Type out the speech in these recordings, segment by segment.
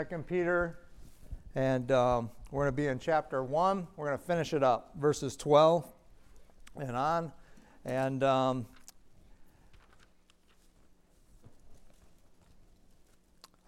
Second Peter, and um, we're going to be in chapter 1. We're going to finish it up, verses 12 and on. And um,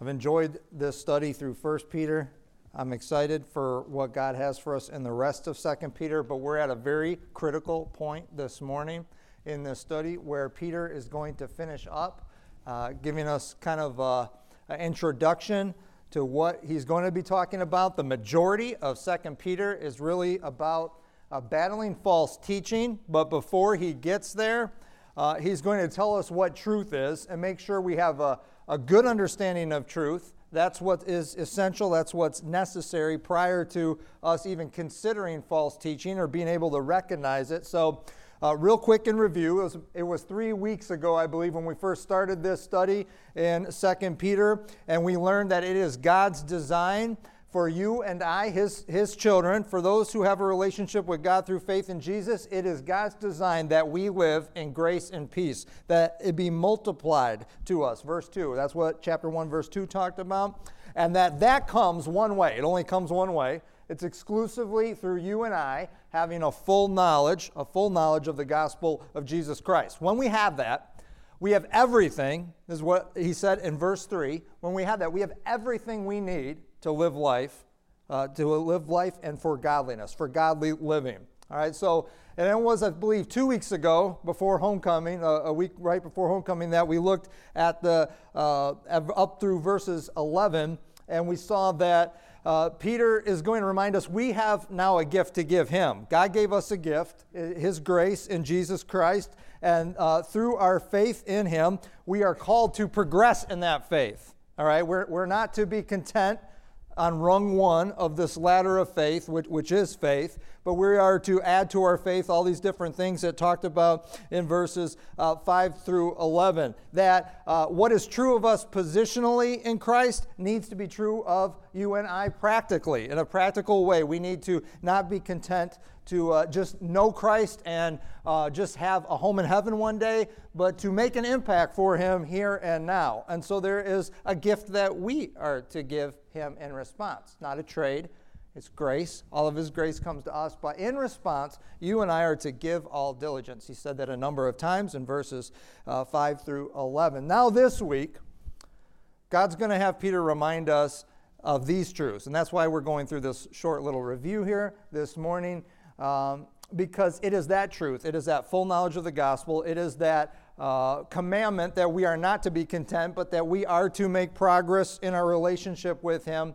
I've enjoyed this study through First Peter. I'm excited for what God has for us in the rest of Second Peter, but we're at a very critical point this morning in this study where Peter is going to finish up, uh, giving us kind of uh, an introduction to what he's going to be talking about. The majority of Second Peter is really about uh, battling false teaching, but before he gets there, uh, he's going to tell us what truth is and make sure we have a, a good understanding of truth. That's what is essential, that's what's necessary prior to us even considering false teaching or being able to recognize it. So, uh, real quick in review, it was, it was, three weeks ago, I believe, when we first started this study in 2 Peter, and we learned that it is God's design for you and I, his, his children, for those who have a relationship with God through faith in Jesus, it is God's design that we live in grace and peace, that it be multiplied to us. Verse 2, that's what chapter 1, verse 2 talked about. And that that comes one way. It only comes one way. It's exclusively through you and I having a full knowledge, a full knowledge of the gospel of Jesus Christ. When we have that, we have everything, is what he said in verse 3. When we have that, we have everything we need to live life, uh, to live life and for godliness, for godly living. All right, so, and it was, I believe, two weeks ago before homecoming, uh, a week right before homecoming, that we looked at the, uh, up through verses 11, and we saw that uh, Peter is going to remind us we have now a gift to give him. God gave us a gift, his grace in Jesus Christ, and uh, through our faith in him, we are called to progress in that faith. All right, we're, we're not to be content on rung one of this ladder of faith, which, which is faith, but we are to add to our faith all these different things that talked about in verses uh, 5 through 11. That uh, what is true of us positionally in Christ needs to be true of you and I practically, in a practical way. We need to not be content to uh, just know Christ and uh, just have a home in heaven one day, but to make an impact for Him here and now. And so there is a gift that we are to give Him in response, not a trade. It's grace. All of His grace comes to us. But in response, you and I are to give all diligence. He said that a number of times in verses uh, 5 through 11. Now, this week, God's going to have Peter remind us of these truths. And that's why we're going through this short little review here this morning um, because it is that truth. It is that full knowledge of the gospel. It is that uh, commandment that we are not to be content, but that we are to make progress in our relationship with Him.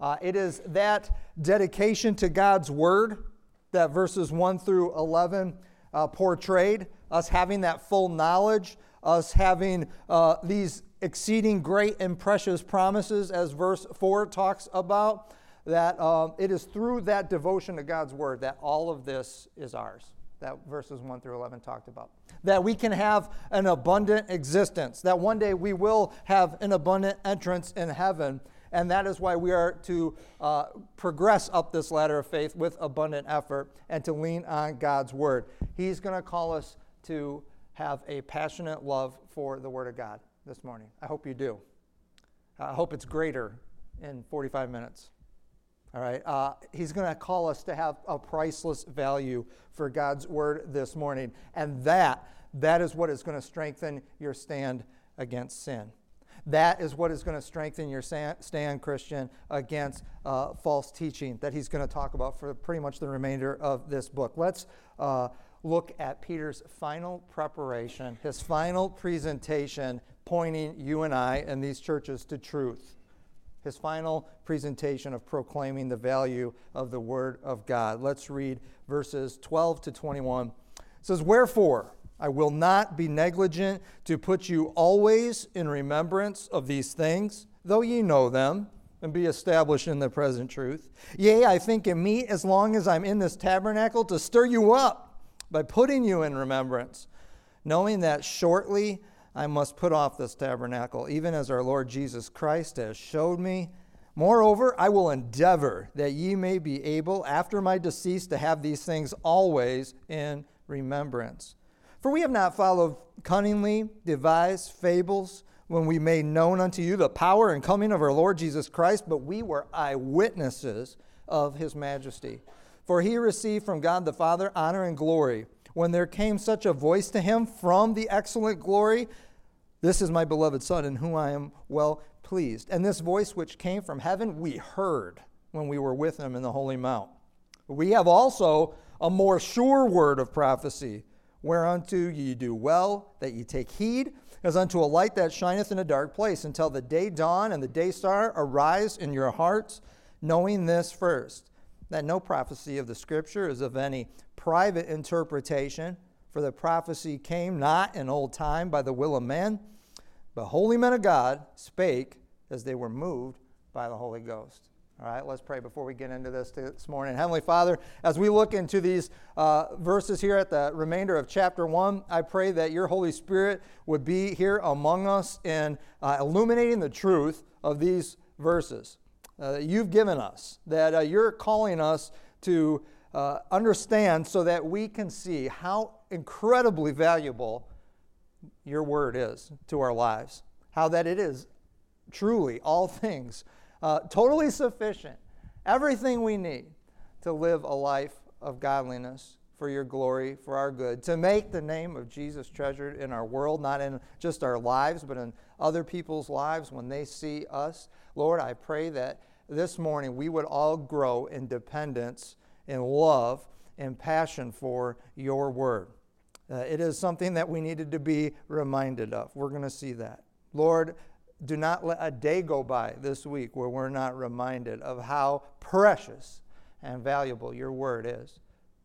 Uh, it is that dedication to God's Word that verses 1 through 11 uh, portrayed, us having that full knowledge, us having uh, these exceeding great and precious promises, as verse 4 talks about that um, it is through that devotion to God's word that all of this is ours. That verses 1 through 11 talked about. That we can have an abundant existence, that one day we will have an abundant entrance in heaven. And that is why we are to uh, progress up this ladder of faith with abundant effort and to lean on God's word. He's going to call us to have a passionate love for the word of God this morning. I hope you do. I hope it's greater in 45 minutes. All right. Uh, he's going to call us to have a priceless value for God's word this morning. And that, that is what is going to strengthen your stand against sin. That is what is going to strengthen your stand, Christian, against uh, false teaching that he's going to talk about for pretty much the remainder of this book. Let's uh, look at Peter's final preparation, his final presentation, pointing you and I and these churches to truth his final presentation of proclaiming the value of the Word of God. Let's read verses 12 to 21. It says, Wherefore, I will not be negligent to put you always in remembrance of these things, though ye know them, and be established in the present truth. Yea, I think it meet, as long as I'm in this tabernacle, to stir you up by putting you in remembrance, knowing that shortly I must put off this tabernacle, even as our Lord Jesus Christ has showed me. Moreover, I will endeavor that ye may be able, after my decease, to have these things always in remembrance. For we have not followed cunningly devised fables when we made known unto you the power and coming of our Lord Jesus Christ, but we were eyewitnesses of his majesty. For he received from God the Father honor and glory when there came such a voice to him from the excellent glory This is my beloved Son, in whom I am well pleased. And this voice which came from heaven, we heard when we were with him in the Holy Mount. We have also a more sure word of prophecy, whereunto ye do well that ye take heed, as unto a light that shineth in a dark place, until the day dawn and the day star arise in your hearts, knowing this first, that no prophecy of the Scripture is of any private interpretation, for the prophecy came not in old time by the will of men, but holy men of God spake as they were moved by the Holy Ghost. All right, let's pray before we get into this this morning. Heavenly Father, as we look into these uh, verses here at the remainder of chapter 1, I pray that your Holy Spirit would be here among us in uh, illuminating the truth of these verses uh, that you've given us, that uh, you're calling us to uh, understand so that we can see how incredibly valuable your word is to our lives, how that it is truly all things uh, totally sufficient, everything we need to live a life of godliness for your glory, for our good, to make the name of Jesus treasured in our world, not in just our lives, but in other people's lives when they see us. Lord, I pray that this morning we would all grow in dependence, in love, and passion for your word. Uh, it is something that we needed to be reminded of. We're going to see that. Lord, do not let a day go by this week where we're not reminded of how precious and valuable your word is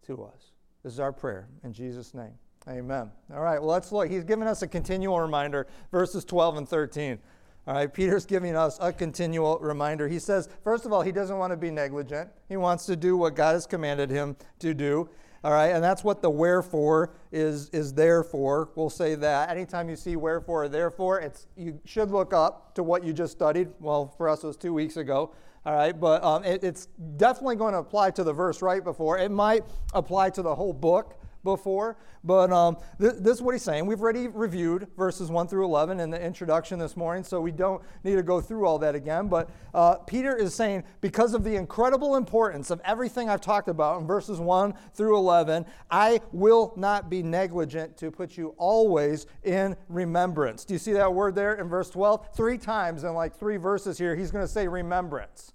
to us. This is our prayer in Jesus' name. Amen. All right, well, let's look. He's giving us a continual reminder, verses 12 and 13. All right, Peter's giving us a continual reminder. He says, first of all, he doesn't want to be negligent. He wants to do what God has commanded him to do. All right, and that's what the wherefore is, is there for. We'll say that. Anytime you see wherefore or therefore, it's, you should look up to what you just studied. Well, for us, it was two weeks ago. All right, but um, it, it's definitely going to apply to the verse right before. It might apply to the whole book before, but um, th- this is what he's saying. We've already reviewed verses 1 through 11 in the introduction this morning, so we don't need to go through all that again. But uh, Peter is saying, because of the incredible importance of everything I've talked about in verses 1 through 11, I will not be negligent to put you always in remembrance. Do you see that word there in verse 12? Three times in like three verses here, he's going to say remembrance.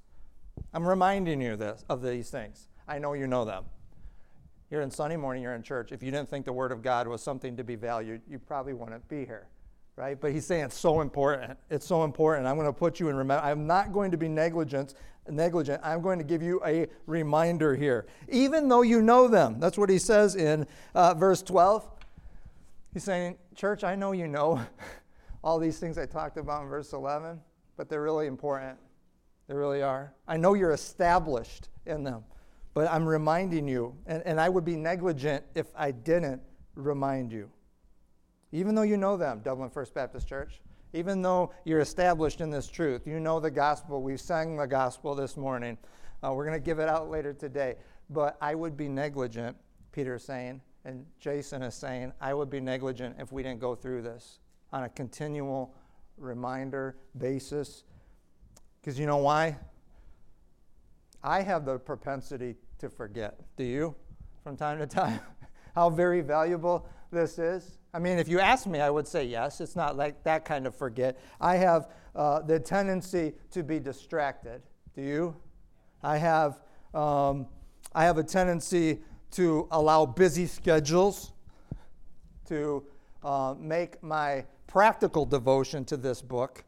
I'm reminding you this, of these things. I know you know them. You're in Sunday morning, you're in church. If you didn't think the Word of God was something to be valued, you probably wouldn't be here, right? But he's saying it's so important. It's so important. I'm going to put you in remember. I'm not going to be negligent. Negligent. I'm going to give you a reminder here, even though you know them. That's what he says in uh, verse 12. He's saying, Church, I know you know all these things I talked about in verse 11, but they're really important. They really are. I know you're established in them. But I'm reminding you, and, and I would be negligent if I didn't remind you. Even though you know them, Dublin First Baptist Church, even though you're established in this truth, you know the gospel, we sang the gospel this morning. Uh, we're going to give it out later today. But I would be negligent, Peter is saying, and Jason is saying, I would be negligent if we didn't go through this on a continual reminder basis. Because you know why? I have the propensity to forget. Do you? From time to time? How very valuable this is? I mean, if you ask me, I would say yes. It's not like that kind of forget. I have uh, the tendency to be distracted. Do you? I have, um, I have a tendency to allow busy schedules to uh, make my practical devotion to this book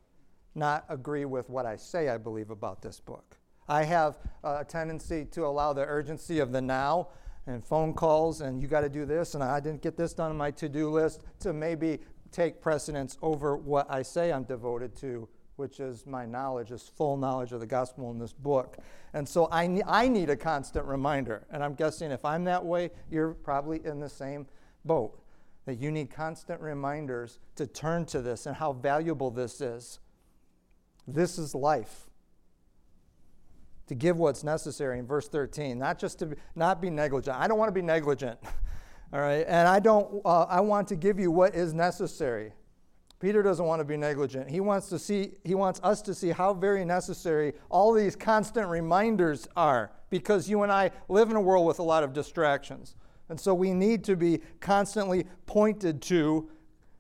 not agree with what I say I believe about this book. I have a tendency to allow the urgency of the now and phone calls and you got to do this and I didn't get this done on my to do list to maybe take precedence over what I say I'm devoted to, which is my knowledge, is full knowledge of the gospel in this book. And so I, ne- I need a constant reminder. And I'm guessing if I'm that way, you're probably in the same boat. That you need constant reminders to turn to this and how valuable this is. This is life. To give what's necessary in verse 13 not just to be, not be negligent. I don't want to be negligent all right? And i don't uh, i want to give you what is necessary. Peter doesn't want to be negligent. He wants to see he wants us to see how very necessary all these constant reminders are because you and i live in a world with a lot of distractions. And so we need to be constantly pointed to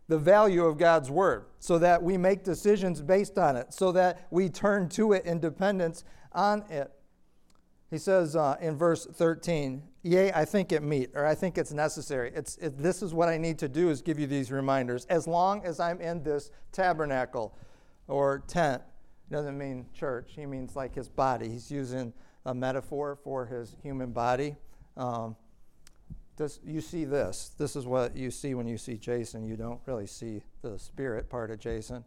the value of God's Word so that we make decisions based on it, so that we turn to it in dependence on it. He says uh, in verse 13, Yea, I think it meet, or I think it's necessary. It's, it, this is what I need to do is give you these reminders. As long as I'm in this tabernacle or tent, he doesn't mean church, he means like his body. He's using a metaphor for his human body. Um, this, you see this. This is what you see when you see Jason. You don't really see the spirit part of Jason.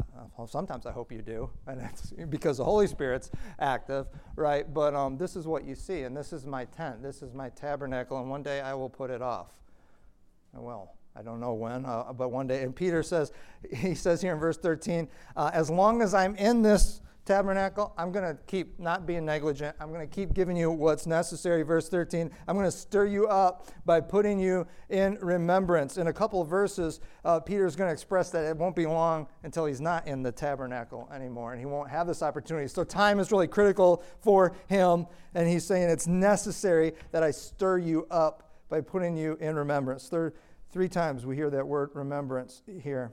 Uh, well, sometimes I hope you do, and it's because the Holy Spirit's active, right? But um, this is what you see, and this is my tent, this is my tabernacle, and one day I will put it off. Well, I don't know when, uh, but one day. And Peter says, he says here in verse 13, uh, as long as I'm in this tabernacle, I'm going to keep not being negligent. I'm going to keep giving you what's necessary. Verse 13, I'm going to stir you up by putting you in remembrance. In a couple of verses, uh, Peter's going to express that it won't be long until he's not in the tabernacle anymore and he won't have this opportunity. So time is really critical for him. And he's saying it's necessary that I stir you up by putting you in remembrance. Three times we hear that word remembrance here.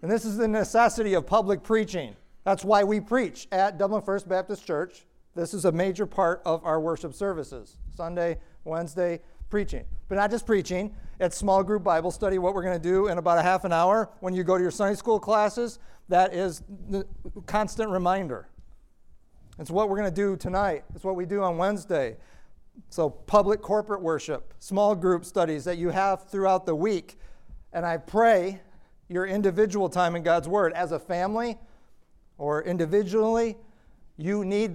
And this is the necessity of public preaching. That's why we preach at Dublin First Baptist Church. This is a major part of our worship services Sunday, Wednesday, preaching. But not just preaching, it's small group Bible study, what we're going to do in about a half an hour when you go to your Sunday school classes. That is the constant reminder. It's what we're going to do tonight, it's what we do on Wednesday. So, public corporate worship, small group studies that you have throughout the week. And I pray your individual time in God's Word as a family or individually, you need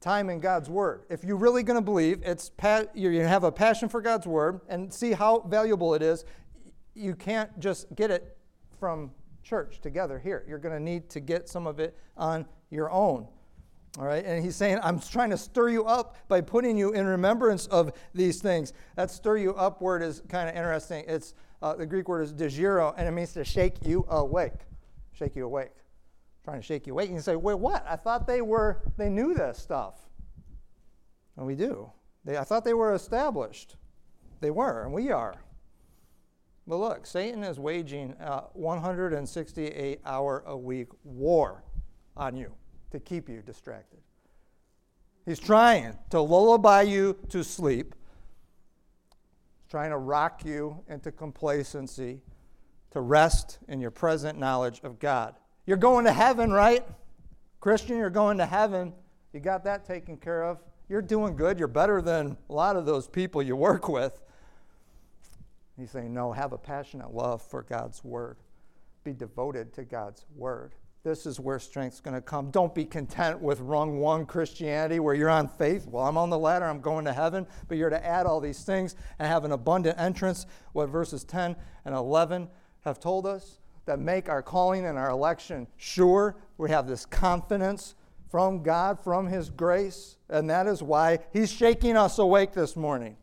time in God's Word. If you're really going to believe, it's to have a passion for God's Word and see how valuable it is, you can't just get it from church together here. You're going to need to get some of it on your own. All right, and he's saying, I'm trying to stir you up by putting you in remembrance of these things. That stir you up word is kind of interesting. It's uh, the Greek word is diegeiro, and it means to shake you awake. Shake you awake trying to shake you awake. You say, wait, what? I thought they were, they knew this stuff. And we do. They, I thought they were established. They were, and we are. But look, Satan is waging a 168 hour a week war on you to keep you distracted. He's trying to lullaby you to sleep, He's trying to rock you into complacency, to rest in your present knowledge of God. You're going to heaven, right? Christian, you're going to heaven. You got that taken care of. You're doing good. You're better than a lot of those people you work with. He's saying, no, have a passionate love for God's word. Be devoted to God's word. This is where strength's going to come. Don't be content with rung one Christianity where you're on faith. Well, I'm on the ladder, I'm going to heaven. But you're to add all these things and have an abundant entrance. What verses 10 and 11 have told us that make our calling and our election sure. We have this confidence from God, from His grace, and that is why He's shaking us awake this morning.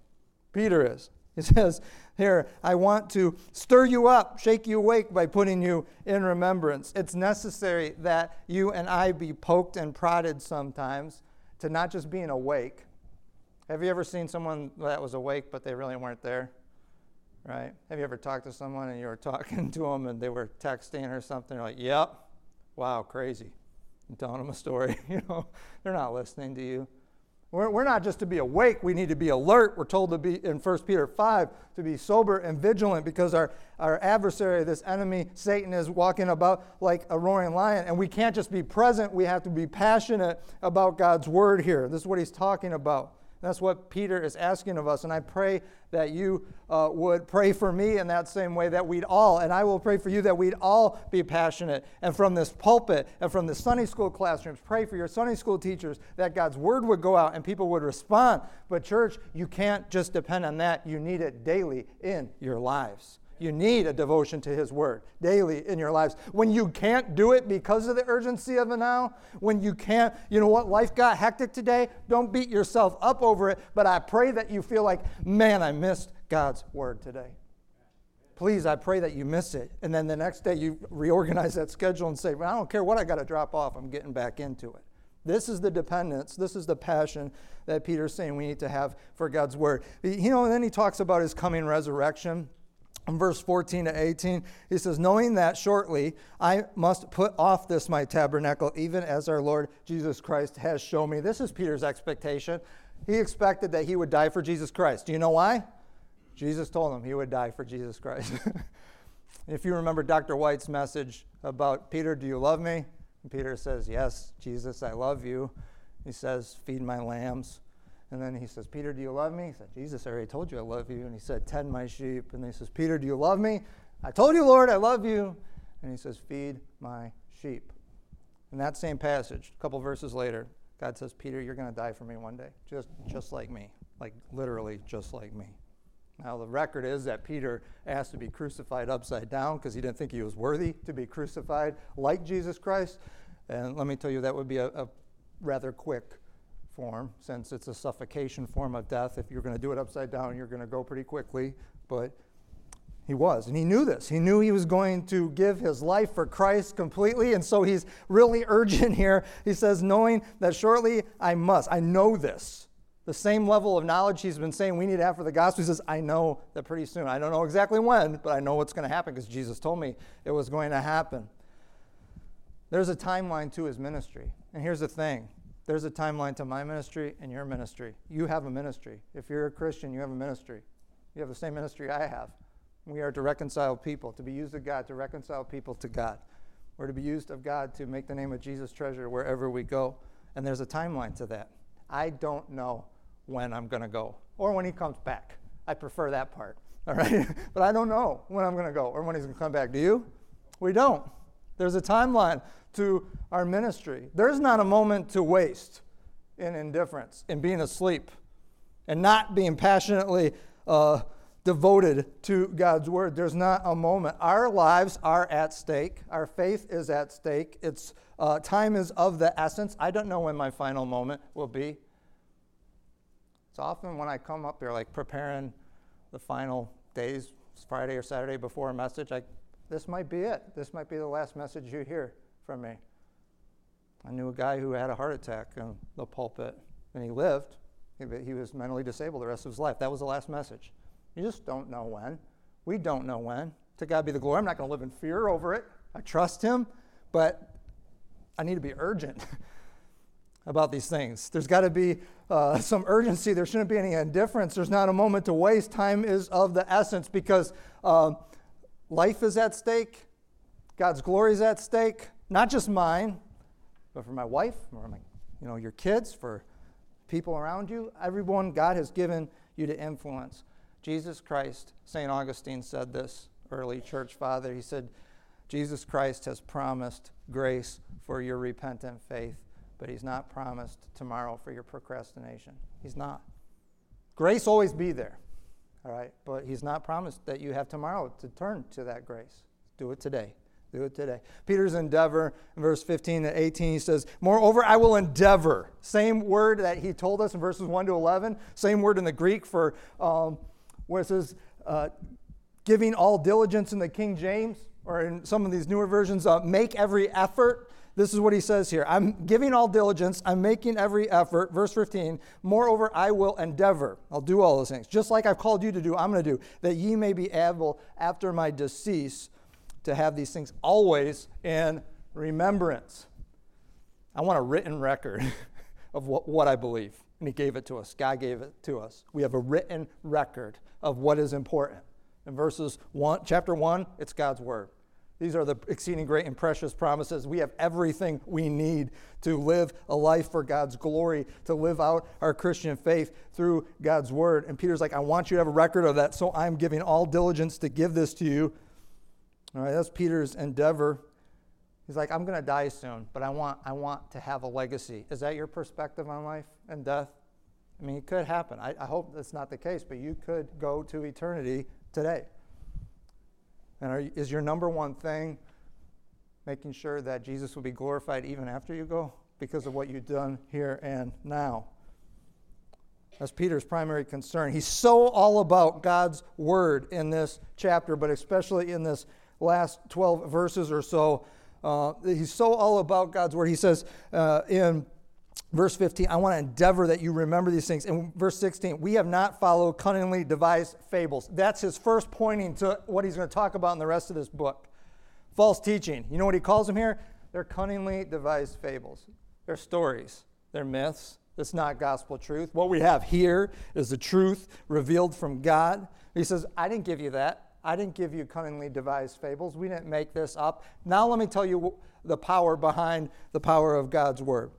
Peter is. He says, Here, I want to stir you up, shake you awake by putting you in remembrance. It's necessary that you and I be poked and prodded sometimes to not just being awake. Have you ever seen someone that was awake but they really weren't there? Right? Have you ever talked to someone and you were talking to them and they were texting or something? You're like, yep, wow, crazy. I'm telling them a story. you know, they're not listening to you. We're, we're not just to be awake, we need to be alert. We're told to be in 1 Peter 5 to be sober and vigilant because our, our adversary, this enemy, Satan, is walking about like a roaring lion. And we can't just be present, we have to be passionate about God's word here. This is what he's talking about. That's what Peter is asking of us. And I pray that you uh, would pray for me in that same way that we'd all, and I will pray for you that we'd all be passionate. And from this pulpit and from the Sunday school classrooms, pray for your Sunday school teachers that God's word would go out and people would respond. But, church, you can't just depend on that. You need it daily in your lives. You need a devotion to His Word daily in your lives. When you can't do it because of the urgency of the now, when you can't, you know what, life got hectic today, don't beat yourself up over it, but I pray that you feel like, man, I missed God's Word today. Please, I pray that you miss it. And then the next day you reorganize that schedule and say, well, I don't care what I got to drop off, I'm getting back into it. This is the dependence, this is the passion that Peter's saying we need to have for God's Word. You know, and then he talks about his coming resurrection in verse 14 to 18, he says, Knowing that shortly I must put off this my tabernacle, even as our Lord Jesus Christ has shown me. This is Peter's expectation. He expected that he would die for Jesus Christ. Do you know why? Jesus told him he would die for Jesus Christ. if you remember Dr. White's message about Peter, do you love me? And Peter says, Yes, Jesus, I love you. He says, Feed my lambs. And then he says, Peter, do you love me? He said, Jesus, I already told you I love you. And he said, Tend my sheep. And then he says, Peter, do you love me? I told you, Lord, I love you. And he says, Feed my sheep. In that same passage, a couple verses later, God says, Peter, you're going to die for me one day, just, just like me, like literally just like me. Now, the record is that Peter asked to be crucified upside down because he didn't think he was worthy to be crucified like Jesus Christ. And let me tell you, that would be a, a rather quick form, since it's a suffocation form of death. If you're going to do it upside down, you're going to go pretty quickly. But he was, and he knew this. He knew he was going to give his life for Christ completely, and so he's really urgent here. He says, knowing that shortly I must, I know this. The same level of knowledge he's been saying we need to have for the gospel. He says, I know that pretty soon. I don't know exactly when, but I know what's going to happen because Jesus told me it was going to happen. There's a timeline to his ministry. And here's the thing there's a timeline to my ministry and your ministry. You have a ministry. If you're a Christian, you have a ministry. You have the same ministry I have. We are to reconcile people, to be used of God, to reconcile people to God. We're to be used of God to make the name of Jesus treasure wherever we go. And there's a timeline to that. I don't know when I'm going to go or when he comes back. I prefer that part. All right? but I don't know when I'm going to go or when he's going to come back. Do you? We don't. There's a timeline to our ministry. There's not a moment to waste in indifference, in being asleep, and not being passionately uh, devoted to God's word. There's not a moment. Our lives are at stake. Our faith is at stake. It's uh, time is of the essence. I don't know when my final moment will be. It's often when I come up here, like preparing the final days, Friday or Saturday before a message, I, this might be it. This might be the last message you hear from me. I knew a guy who had a heart attack in the pulpit, and he lived. He was mentally disabled the rest of his life. That was the last message. You just don't know when. We don't know when. To God be the glory. I'm not going to live in fear over it. I trust Him, but I need to be urgent about these things. There's got to be uh, some urgency. There shouldn't be any indifference. There's not a moment to waste. Time is of the essence because uh, life is at stake, God's glory is at stake, not just mine, but for my wife, for my, you know, your kids, for people around you, everyone God has given you to influence. Jesus Christ, St. Augustine said this, early church father. He said, Jesus Christ has promised grace for your repentant faith, but he's not promised tomorrow for your procrastination. He's not. Grace always be there, all right? But he's not promised that you have tomorrow to turn to that grace. Do it today. Do it today. Peter's endeavor, in verse 15 to 18, he says, Moreover, I will endeavor. Same word that he told us in verses 1 to 11. Same word in the Greek for um, where it says, uh, giving all diligence in the King James, or in some of these newer versions, uh, make every effort. This is what he says here I'm giving all diligence, I'm making every effort. Verse 15, moreover, I will endeavor. I'll do all those things. Just like I've called you to do, I'm going to do, that ye may be able after my decease to have these things always in remembrance. I want a written record of what, what I believe. And He gave it to us. God gave it to us. We have a written record of what is important. In verses one, chapter one, it's God's word. These are the exceeding great and precious promises. We have everything we need to live a life for God's glory, to live out our Christian faith through God's word. And Peter's like, I want you to have a record of that, so I'm giving all diligence to give this to you. All right, that's Peter's endeavor. He's like, I'm going to die soon, but I want, I want to have a legacy. Is that your perspective on life and death? I mean, it could happen. I, I hope that's not the case, but you could go to eternity today. And are, is your number one thing making sure that Jesus will be glorified even after you go because of what you've done here and now? That's Peter's primary concern. He's so all about God's word in this chapter, but especially in this last 12 verses or so. Uh, he's so all about God's word. He says uh, in verse 15, I want to endeavor that you remember these things. In verse 16, we have not followed cunningly devised fables. That's his first pointing to what he's going to talk about in the rest of this book. False teaching. You know what he calls them here? They're cunningly devised fables. They're stories, they're myths. It's not gospel truth. What we have here is the truth revealed from God. He says, I didn't give you that. I didn't give you cunningly devised fables. We didn't make this up. Now let me tell you the power behind the power of God's word.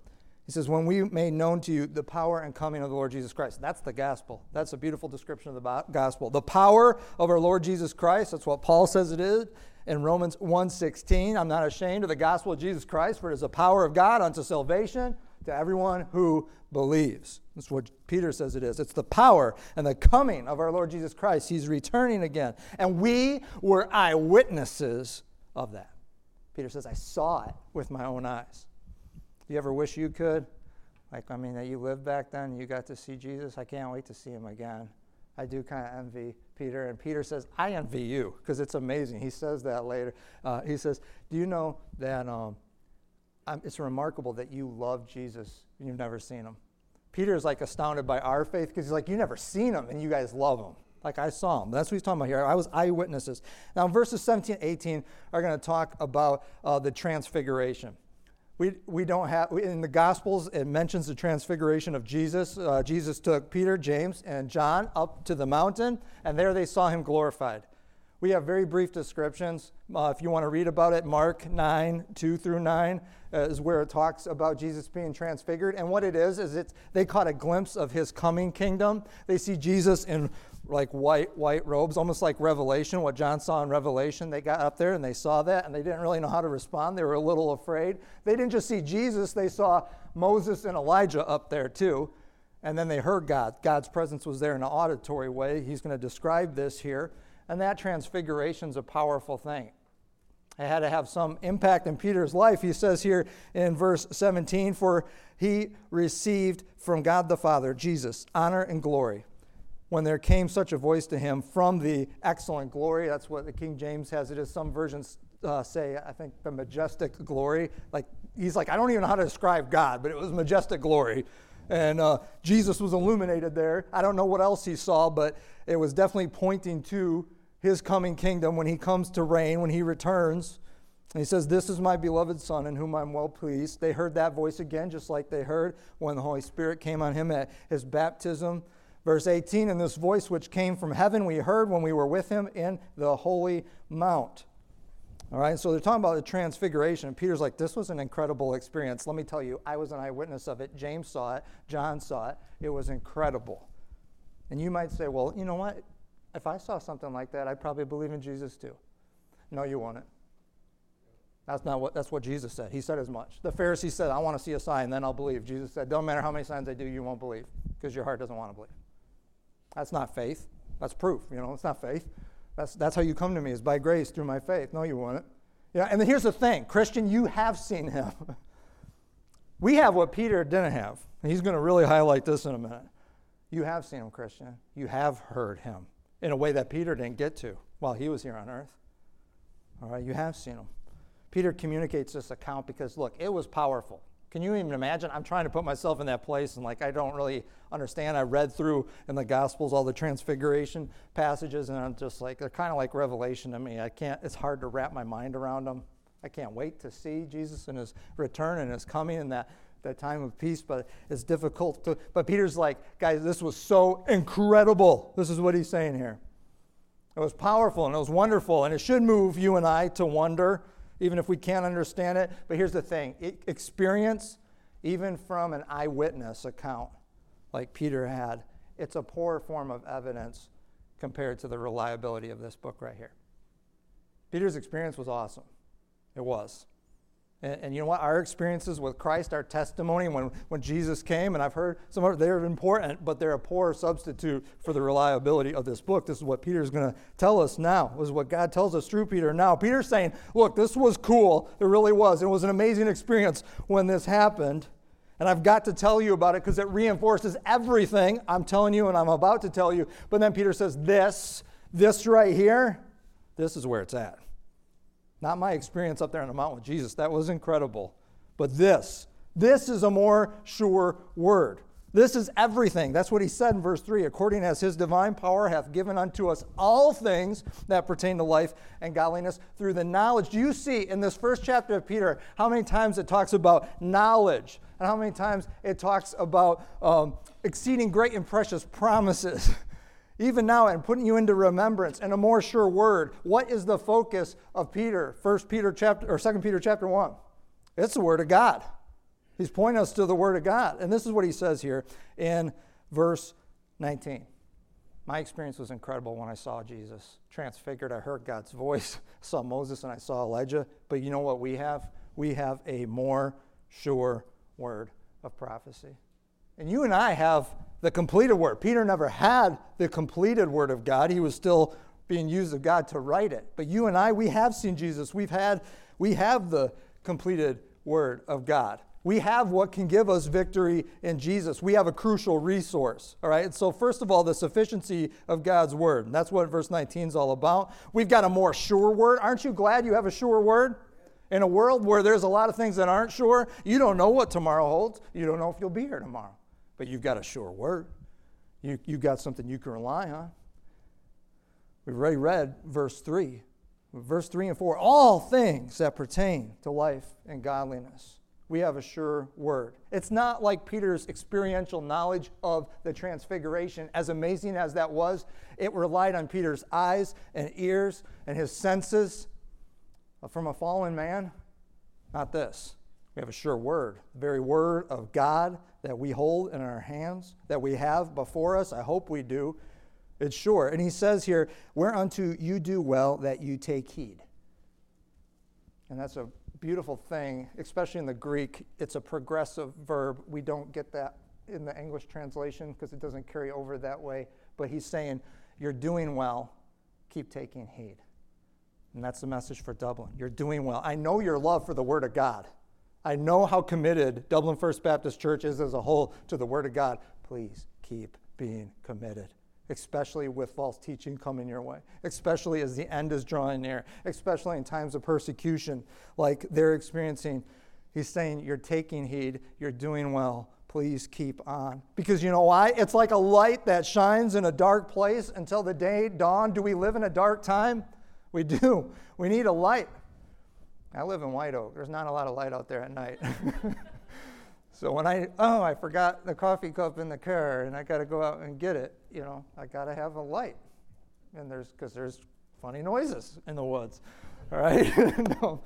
He says, When we made known to you the power and coming of the Lord Jesus Christ. That's the gospel. That's a beautiful description of the gospel. The power of our Lord Jesus Christ. That's what Paul says it is in Romans 1:16. I'm not ashamed of the gospel of Jesus Christ, for it is the power of God unto salvation to everyone who believes. That's what Peter says it is. It's the power and the coming of our Lord Jesus Christ. He's returning again. And we were eyewitnesses of that. Peter says, I saw it with my own eyes. Do you ever wish you could? Like, I mean, that you lived back then, you got to see Jesus. I can't wait to see him again. I do kind of envy Peter. And Peter says, I envy you because it's amazing. He says that later. Uh, he says, Do you know that um, it's remarkable that you love Jesus and you've never seen him? Peter is like astounded by our faith because he's like, You never seen him and you guys love him. Like I saw him. That's what he's talking about here. I was eyewitnesses. Now, verses 17 18 are going to talk about uh, the transfiguration. We, we don't have, in the Gospels, it mentions the transfiguration of Jesus. Uh, Jesus took Peter, James, and John up to the mountain, and there they saw him glorified. We have very brief descriptions. Uh, if you want to read about it, Mark 9, 2 through 9 uh, is where it talks about Jesus being transfigured. And what it is, is it's, they caught a glimpse of his coming kingdom. They see Jesus in like white white robes, almost like Revelation, what John saw in Revelation. They got up there and they saw that and they didn't really know how to respond. They were a little afraid. They didn't just see Jesus, they saw Moses and Elijah up there too. And then they heard God. God's presence was there in an auditory way. He's going to describe this here. And that transfiguration is a powerful thing. It had to have some impact in Peter's life. He says here in verse 17, For he received from God the Father, Jesus, honor and glory when there came such a voice to him from the excellent glory. That's what the King James has it as. Some versions uh, say, I think, the majestic glory. Like, he's like, I don't even know how to describe God, but it was majestic glory. And uh, Jesus was illuminated there. I don't know what else he saw, but it was definitely pointing to his coming kingdom when he comes to reign, when he returns. And he says, This is my beloved Son in whom I'm well pleased. They heard that voice again, just like they heard when the Holy Spirit came on him at his baptism. Verse 18, and this voice which came from heaven we heard when we were with him in the holy mount. All right, so they're talking about the transfiguration. And Peter's like, this was an incredible experience. Let me tell you, I was an eyewitness of it. James saw it, John saw it. It was incredible. And you might say, well, you know what? If I saw something like that, I'd probably believe in Jesus too. No, you wouldn't. That's not what that's what Jesus said. He said as much. The Pharisees said, I want to see a sign, then I'll believe. Jesus said, Don't matter how many signs I do, you won't believe, because your heart doesn't want to believe. That's not faith. That's proof. You know, it's not faith. That's, that's how you come to me is by grace through my faith. No, you won't. Yeah, and here's the thing Christian, you have seen him. we have what Peter didn't have. And he's going to really highlight this in a minute. You have seen him, Christian. You have heard him in a way that Peter didn't get to while he was here on earth. All right, you have seen him. Peter communicates this account because, look, it was powerful. Can you even imagine? I'm trying to put myself in that place and like I don't really understand. I read through in the Gospels all the transfiguration passages and I'm just like they're kind of like revelation to me. I can't it's hard to wrap my mind around them. I can't wait to see Jesus and his return and his coming and that that time of peace, but it's difficult to but Peter's like, guys, this was so incredible. This is what he's saying here. It was powerful and it was wonderful, and it should move you and I to wonder, even if we can't understand it. But here's the thing experience, even from an eyewitness account like Peter had, it's a poor form of evidence compared to the reliability of this book right here. Peter's experience was awesome. It was. And, and, you know what? Our experiences with Christ, our testimony when, when Jesus came, and I've heard some of they're important, but they're a poor substitute for the reliability of this book. This is what Peter's going to tell us now. This is what God tells us through Peter now. Peter's saying, look, this was cool. It really was. It was an amazing experience when this happened. And I've got to tell you about it because it reinforces everything I'm telling you and I'm about to tell you. But then Peter says, this, this right here, this is where it's at. Not my experience up there on the mountain with Jesus. That was incredible. But this, this is a more sure word. This is everything. That's what he said in verse 3 according as his divine power hath given unto us all things that pertain to life and godliness through the knowledge. Do you see in this first chapter of Peter how many times it talks about knowledge and how many times it talks about um, exceeding great and precious promises? even now and putting you into remembrance and a more sure word. What is the focus of peter? First peter chapter or Second peter chapter 1 it's the word of god. He's pointing us to the word of god. And this is what he says here in verse 19 my experience was incredible when i saw jesus transfigured. I heard god's voice saw moses and i saw elijah. But you know what we have? We have a more sure word of prophecy and you and i have the completed word. Peter never had the completed word of God. He was still being used of God to write it. But you and I, we have seen Jesus. We've had, we have the completed word of God. We have what can give us victory in Jesus. We have a crucial resource. All right. So, first of all, the sufficiency of God's word. And that's what verse 19 is all about. We've got a more sure word. Aren't you glad you have a sure word? In a world where there's a lot of things that aren't sure, you don't know what tomorrow holds. You don't know if you'll be here tomorrow but you've got a sure word. You, you've got something you can rely on. We've already read verse 3. Verse 3 and 4 all things that pertain to life and godliness. We have a sure word. It's not like Peter's experiential knowledge of the transfiguration, as amazing as that was. It relied on Peter's eyes and ears and his senses from a fallen man. Not this. We have a sure word, the very word of God that we hold in our hands, that we have before us. I hope we do. It's sure. And he says here, whereunto you do well that you take heed. And that's a beautiful thing, especially in the Greek. It's a progressive verb. We don't get that in the English translation because it doesn't carry over that way. But he's saying, You're doing well, keep taking heed. And that's the message for Dublin. You're doing well. I know your love for the Word of God. I know how committed Dublin First Baptist Church is as a whole to the Word of God. Please keep being committed, especially with false teaching coming your way, especially as the end is drawing near, especially in times of persecution like they're experiencing. He's saying, You're taking heed, you're doing well. Please keep on. Because you know why? It's like a light that shines in a dark place until the day dawn. Do we live in a dark time? We do. We need a light. I live in White Oak. There's not a lot of light out there at night. so when I, oh, I forgot the coffee cup in the car and I got to go out and get it, you know, I got to have a light. And there's, because there's funny noises in the woods. All right? no,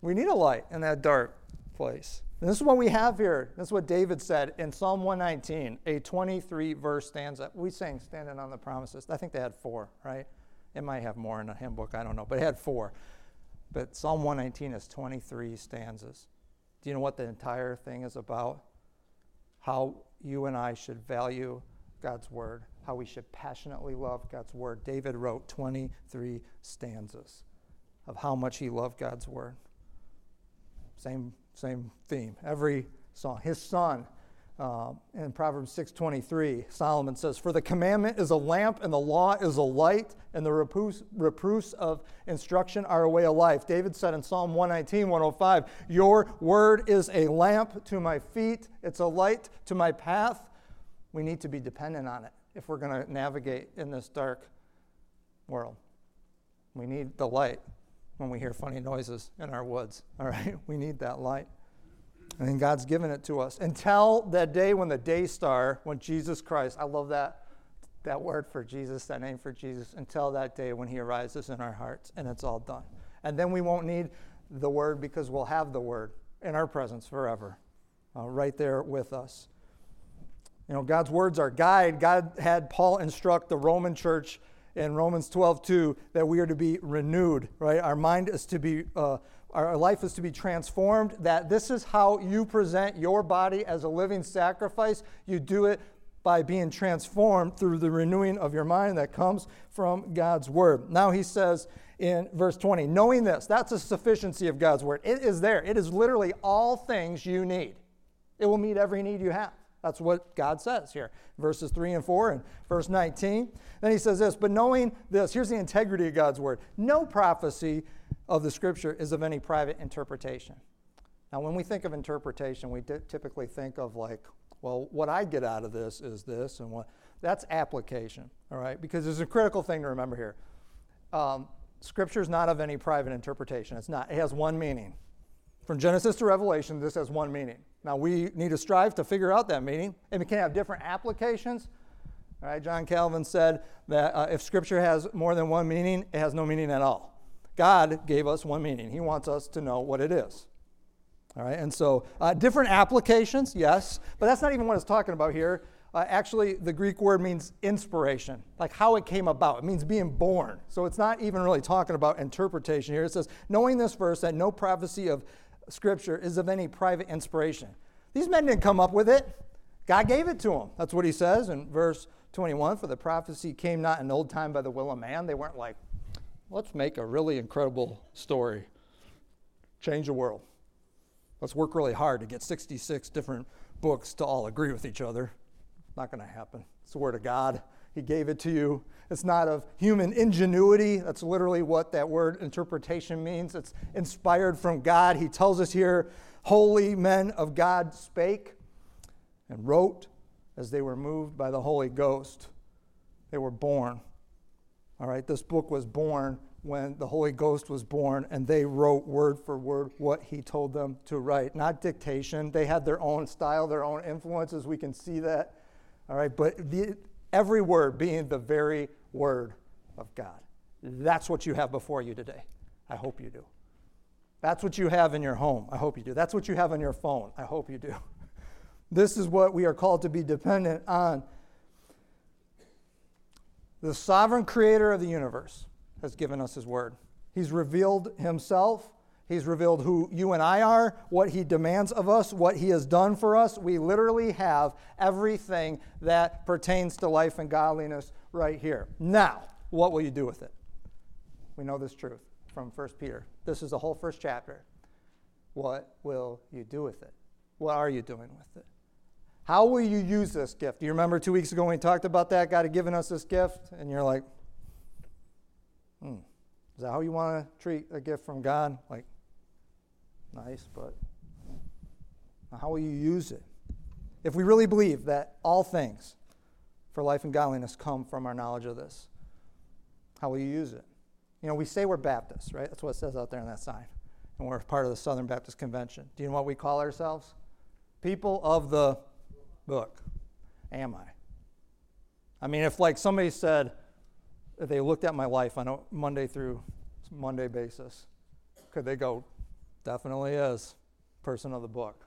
we need a light in that dark place. And this is what we have here. This is what David said in Psalm 119, a 23 verse stanza. We sang Standing on the Promises. I think they had four, right? It might have more in a hymn book, I don't know, but it had four. But Psalm 119 is 23 stanzas. Do you know what the entire thing is about? How you and I should value God's word, how we should passionately love God's word. David wrote 23 stanzas of how much he loved God's word. Same, same theme. Every song. His son uh, in Proverbs 6:23, Solomon says, "For the commandment is a lamp, and the law is a light, and the reproofs, reproofs of instruction are a way of life." David said in Psalm 119, 105, "Your word is a lamp to my feet; it's a light to my path." We need to be dependent on it if we're going to navigate in this dark world. We need the light when we hear funny noises in our woods. All right, we need that light. And God's given it to us until that day when the day star, when Jesus Christ, I love that that word for Jesus, that name for Jesus, until that day when he arises in our hearts and it's all done. And then we won't need the word because we'll have the word in our presence forever, uh, right there with us. You know, God's words are guide. God had Paul instruct the Roman church in Romans 12, 2, that we are to be renewed, right? Our mind is to be, uh, our life is to be transformed, that this is how you present your body as a living sacrifice. You do it by being transformed through the renewing of your mind that comes from God's word. Now he says in verse 20, knowing this, that's a sufficiency of God's word. It is there. It is literally all things you need. It will meet every need you have. That's what God says here. Verses 3 and 4 and verse 19. Then he says this, but knowing this, here's the integrity of God's word. No prophecy of the scripture is of any private interpretation. Now, when we think of interpretation, we typically think of like, well, what I get out of this is this, and what that's application, all right? Because there's a critical thing to remember here. Um, scripture is not of any private interpretation. It's not. It has one meaning. From Genesis to Revelation, this has one meaning. Now, we need to strive to figure out that meaning, and we can have different applications. All right, John Calvin said that uh, if Scripture has more than one meaning, it has no meaning at all. God gave us one meaning. He wants us to know what it is. All right, and so uh, different applications, yes, but that's not even what it's talking about here. Uh, actually, the Greek word means inspiration, like how it came about. It means being born. So it's not even really talking about interpretation here. It says, knowing this verse, that no prophecy of Scripture is of any private inspiration. These men didn't come up with it, God gave it to them. That's what he says in verse 21 For the prophecy came not in old time by the will of man. They weren't like, let's make a really incredible story, change the world. Let's work really hard to get 66 different books to all agree with each other. Not going to happen. It's the Word of God. He gave it to you. It's not of human ingenuity. That's literally what that word interpretation means. It's inspired from God. He tells us here holy men of God spake and wrote as they were moved by the Holy Ghost. They were born. All right, this book was born when the Holy Ghost was born, and they wrote word for word what he told them to write. Not dictation. They had their own style, their own influences. We can see that. All right, but the, every word being the very word of God. That's what you have before you today. I hope you do. That's what you have in your home. I hope you do. That's what you have on your phone. I hope you do. This is what we are called to be dependent on. The sovereign creator of the universe has given us His Word. He's revealed Himself. He's revealed who you and I are, what He demands of us, what He has done for us. We literally have everything that pertains to life and godliness right here. Now, what will you do with it? We know this truth from 1 Peter. This is the whole first chapter. What will you do with it? What are you doing with it? How will you use this gift? Do you remember two weeks ago when we talked about that? God had given us this gift, and you're like, Hmm. Is that how you want to treat a gift from God? Like, nice, but how will you use it? If we really believe that all things for life and godliness come from our knowledge of this, how will you use it? You know, we say we're Baptists, right? That's what it says out there on that sign. And we're part of the Southern Baptist Convention. Do you know what we call ourselves? People of the book. Am I? I mean, if like somebody said, if they looked at my life on a Monday through Monday basis, could they go, definitely is person of the book?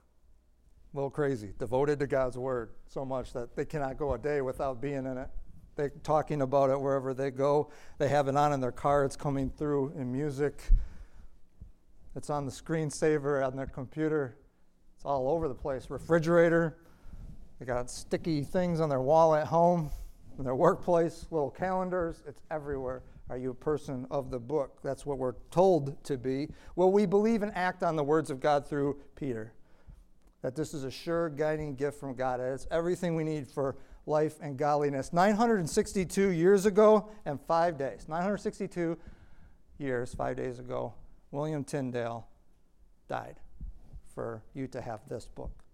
A little crazy, devoted to God's word so much that they cannot go a day without being in it. They're talking about it wherever they go. They have it on in their car, it's coming through in music. It's on the screensaver on their computer. It's all over the place. Refrigerator. They got sticky things on their wall at home in their workplace, little calendars, it's everywhere. Are you a person of the book? That's what we're told to be. Well, we believe and act on the words of God through Peter? That this is a sure guiding gift from God. It's everything we need for life and godliness. 962 years ago and five days. 962 years, five days ago, William Tyndale died for you to have this book.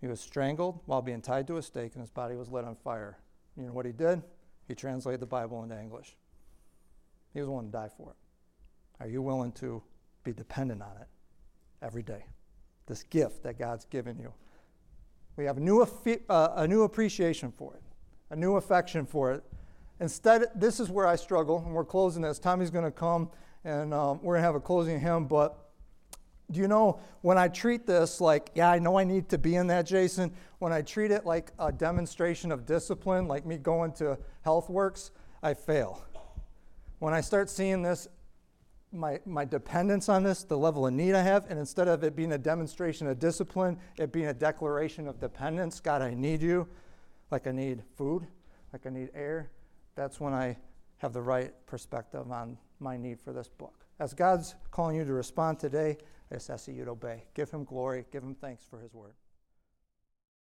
He was strangled while being tied to a stake, and his body was lit on fire. You know what he did? He translated the Bible into English. He was willing to die for it. Are you willing to be dependent on it every day? This gift that God's given you. We have a new, uh, a new appreciation for it. a new affection for it. Instead, this is where I struggle, and we're closing this. Tommy's going to come, and um, we're going to have a closing hymn. But do you know when I treat this like, yeah, I know I need to be in that, Jason? When I treat it like a demonstration of discipline, like me going to Health Works, I fail. When I start seeing this, my, my dependence on this, the level of need I have, and instead of it being a demonstration of discipline, it being a declaration of dependence God, I need you, like I need food, like I need air, that's when I have the right perspective on my need for this book. As God's calling you to respond today, I just ask you to obey. Give him glory, give him thanks for his word.